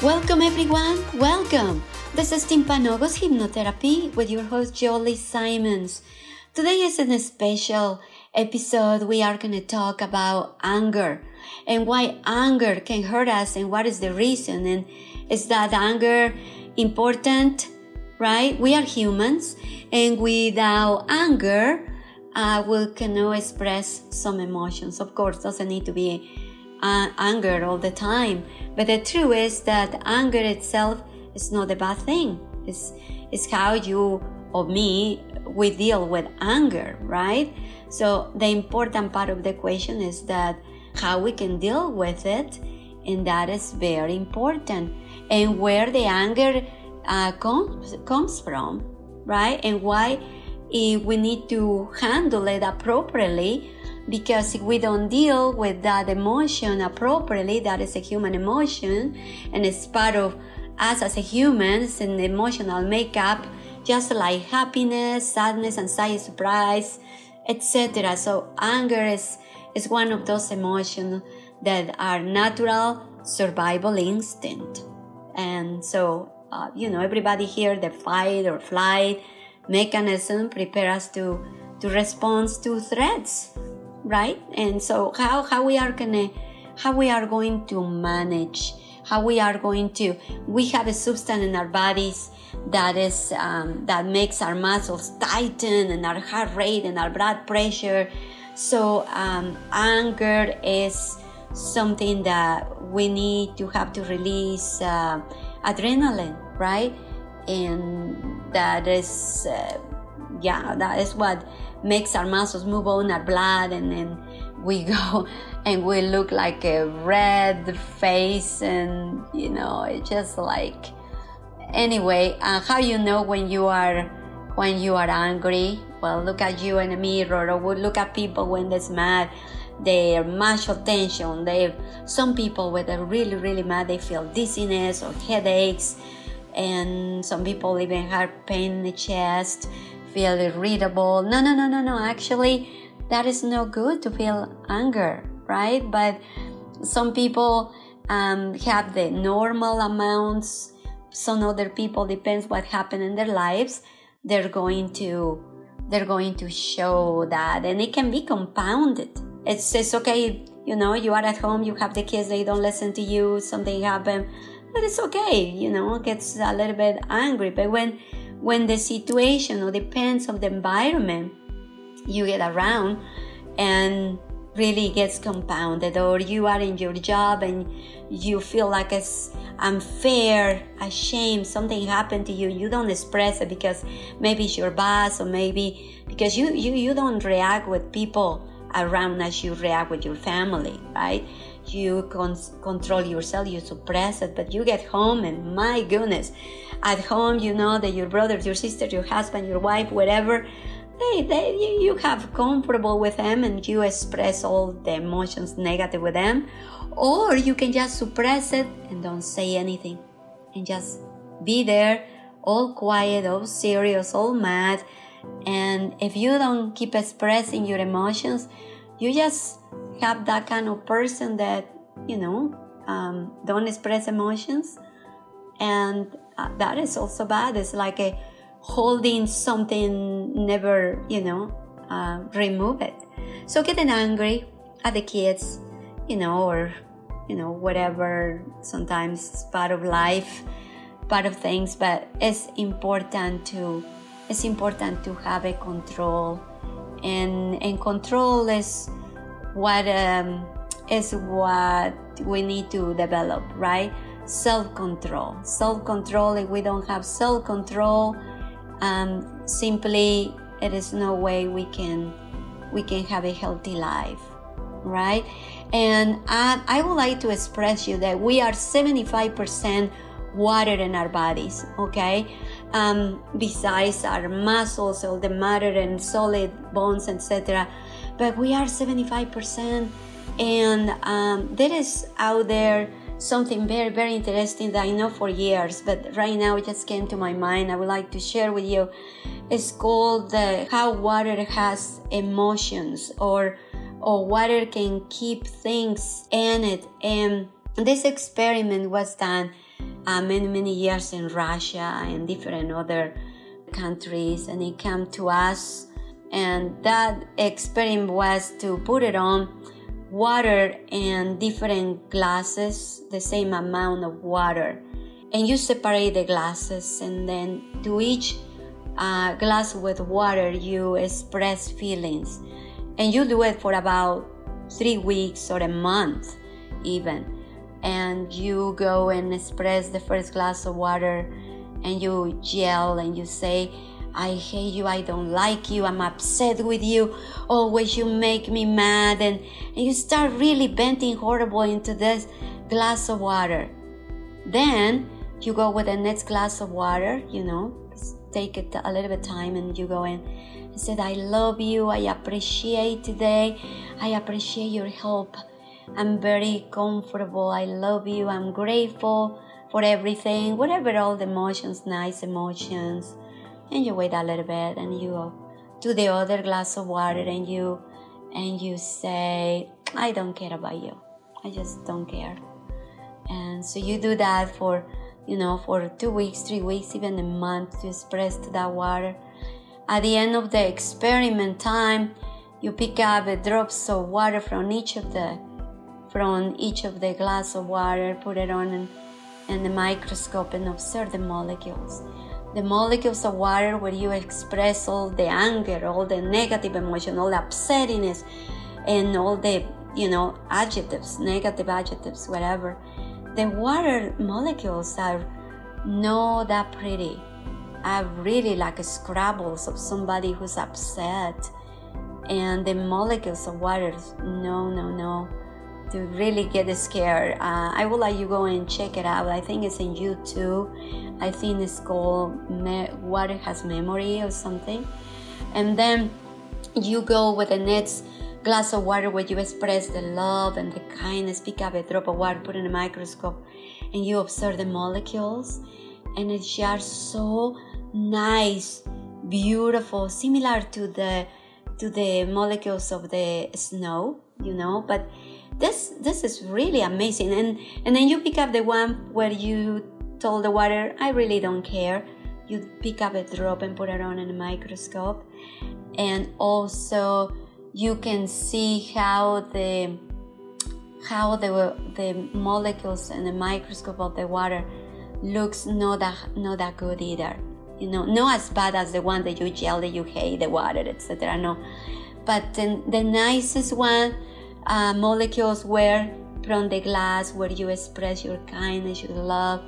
Welcome, everyone. Welcome. This is Timpanogos Hypnotherapy with your host, Yoli Simons. Today is a special episode. We are going to talk about anger and why anger can hurt us and what is the reason. And is that anger important? Right? We are humans and without anger, uh, we cannot express some emotions. Of course, doesn't need to be uh, anger all the time. But the truth is that anger itself is not a bad thing. It's, it's how you or me we deal with anger, right? So the important part of the equation is that how we can deal with it, and that is very important. And where the anger uh, comes comes from, right? And why if we need to handle it appropriately because if we don't deal with that emotion appropriately that is a human emotion and it's part of us as a humans and emotional makeup just like happiness sadness anxiety surprise etc so anger is is one of those emotions that are natural survival instinct. And so uh, you know everybody here the fight or flight mechanism prepares us to to respond to threats right? And so how how we are gonna how we are going to manage how we are going to we have a substance in our bodies that is um, that makes our muscles tighten and our heart rate and our blood pressure. So um, anger is something that we need to have to release uh, adrenaline right? And that is uh, yeah that is what makes our muscles move on our blood and then we go and we look like a red face and you know it's just like anyway uh, how you know when you are when you are angry? Well look at you in a mirror or look at people when they're mad they're muscle tension they some people when they're really really mad they feel dizziness or headaches and some people even have pain in the chest, feel irritable. No, no, no, no, no. Actually, that is no good to feel anger, right? But some people um, have the normal amounts. Some other people depends what happened in their lives. They're going to they're going to show that, and it can be compounded. It's it's okay, you know. You are at home. You have the kids. They don't listen to you. Something happened but it's okay you know gets a little bit angry but when when the situation or depends on the environment you get around and really gets compounded or you are in your job and you feel like it's unfair ashamed something happened to you you don't express it because maybe it's your boss or maybe because you you, you don't react with people around as you react with your family right you con- control yourself, you suppress it, but you get home and my goodness, at home you know that your brother, your sister, your husband, your wife, whatever, they, they you have comfortable with them and you express all the emotions negative with them, or you can just suppress it and don't say anything and just be there, all quiet, all serious, all mad. And if you don't keep expressing your emotions, you just have that kind of person that you know um, don't express emotions. And uh, that is also bad. It's like a holding something never you know uh, remove it. So getting angry at the kids you know or you know whatever sometimes part of life part of things but it's important to it's important to have a control. And and control is what um, is what we need to develop, right? Self control. Self control, if we don't have self control, um, simply it is no way we can we can have a healthy life right and I, I would like to express you that we are 75% water in our bodies okay um, besides our muscles all the matter and solid bones etc but we are 75% and um, there is out there something very very interesting that i know for years but right now it just came to my mind i would like to share with you it's called the how water has emotions or or water can keep things in it and this experiment was done uh, many many years in Russia and different other countries, and it came to us. And that experiment was to put it on water in different glasses, the same amount of water, and you separate the glasses, and then to each uh, glass with water you express feelings, and you do it for about three weeks or a month, even. And you go and express the first glass of water and you yell and you say, I hate you, I don't like you, I'm upset with you, always you make me mad, and, and you start really venting horrible into this glass of water. Then you go with the next glass of water, you know, take it a little bit time and you go in and said, I love you, I appreciate today, I appreciate your help. I'm very comfortable. I love you. I'm grateful for everything, whatever all the emotions, nice emotions. And you wait a little bit and you to the other glass of water and you and you say, I don't care about you. I just don't care. And so you do that for, you know, for two weeks, three weeks, even a month to express to that water. At the end of the experiment time, you pick up drops of water from each of the from each of the glass of water, put it on in, in the microscope and observe the molecules. The molecules of water where you express all the anger, all the negative emotion, all the upsettiness, and all the you know adjectives, negative adjectives, whatever. The water molecules are not that pretty. Are really like scrabbles of somebody who's upset. And the molecules of water, no, no, no to really get scared. Uh, I will let you go and check it out. I think it's in YouTube. I think it's called Me- Water Has Memory or something. And then you go with the next glass of water where you express the love and the kindness, pick up a drop of water, put in a microscope, and you observe the molecules. And it's just so nice, beautiful, similar to the to the molecules of the snow, you know, but this this is really amazing. And and then you pick up the one where you told the water i really don't care. You pick up a drop and put it on in a microscope. And also you can see how the how the the molecules in the microscope of the water looks not that not that good either. You know not as bad as the one that you that you hate the water etc no. But the, the nicest one uh, molecules were from the glass where you express your kindness, your love,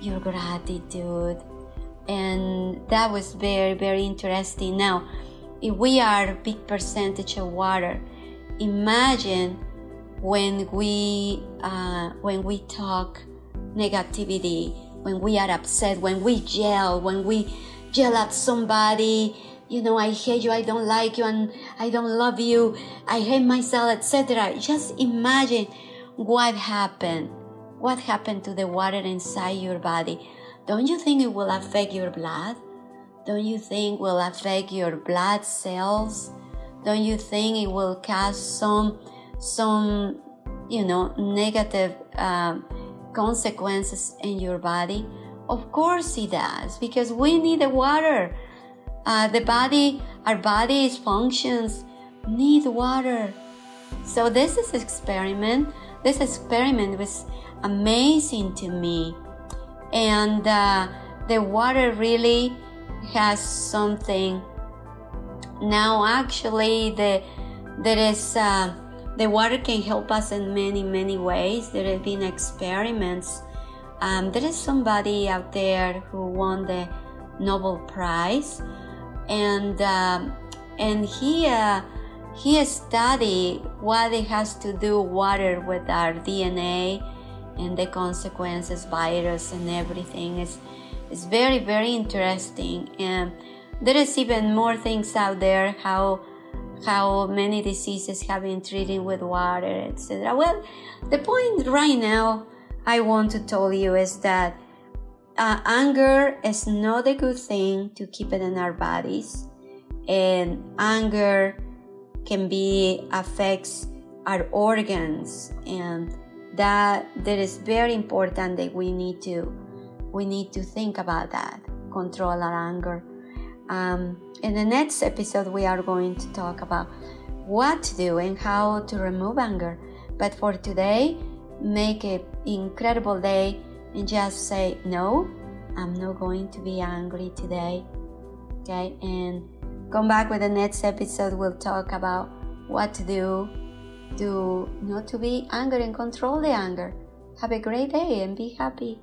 your gratitude. And that was very, very interesting. Now, if we are a big percentage of water, imagine when we uh, when we talk negativity, when we are upset, when we yell, when we yell at somebody, you know, I hate you, I don't like you, and I don't love you, I hate myself, etc. Just imagine what happened. What happened to the water inside your body? Don't you think it will affect your blood? Don't you think will affect your blood cells? Don't you think it will cause some some you know negative um, consequences in your body? Of course it does because we need the water uh, the body, our body's functions need water. So this is experiment. This experiment was amazing to me, and uh, the water really has something. Now, actually, the there is uh, the water can help us in many many ways. There have been experiments. Um, there is somebody out there who won the Nobel Prize and um, and he uh, he studied what it has to do water with our DNA and the consequences, virus and everything. It's it's very very interesting, and there is even more things out there how how many diseases have been treated with water, etc. Well, the point right now I want to tell you is that uh, anger is not a good thing to keep it in our bodies and anger can be affects our organs and that that is very important that we need to we need to think about that, control our anger. Um, in the next episode, we are going to talk about what to do and how to remove anger. But for today, make an incredible day and just say, No, I'm not going to be angry today. Okay, and come back with the next episode. We'll talk about what to do to not to be angry and control the anger. Have a great day and be happy.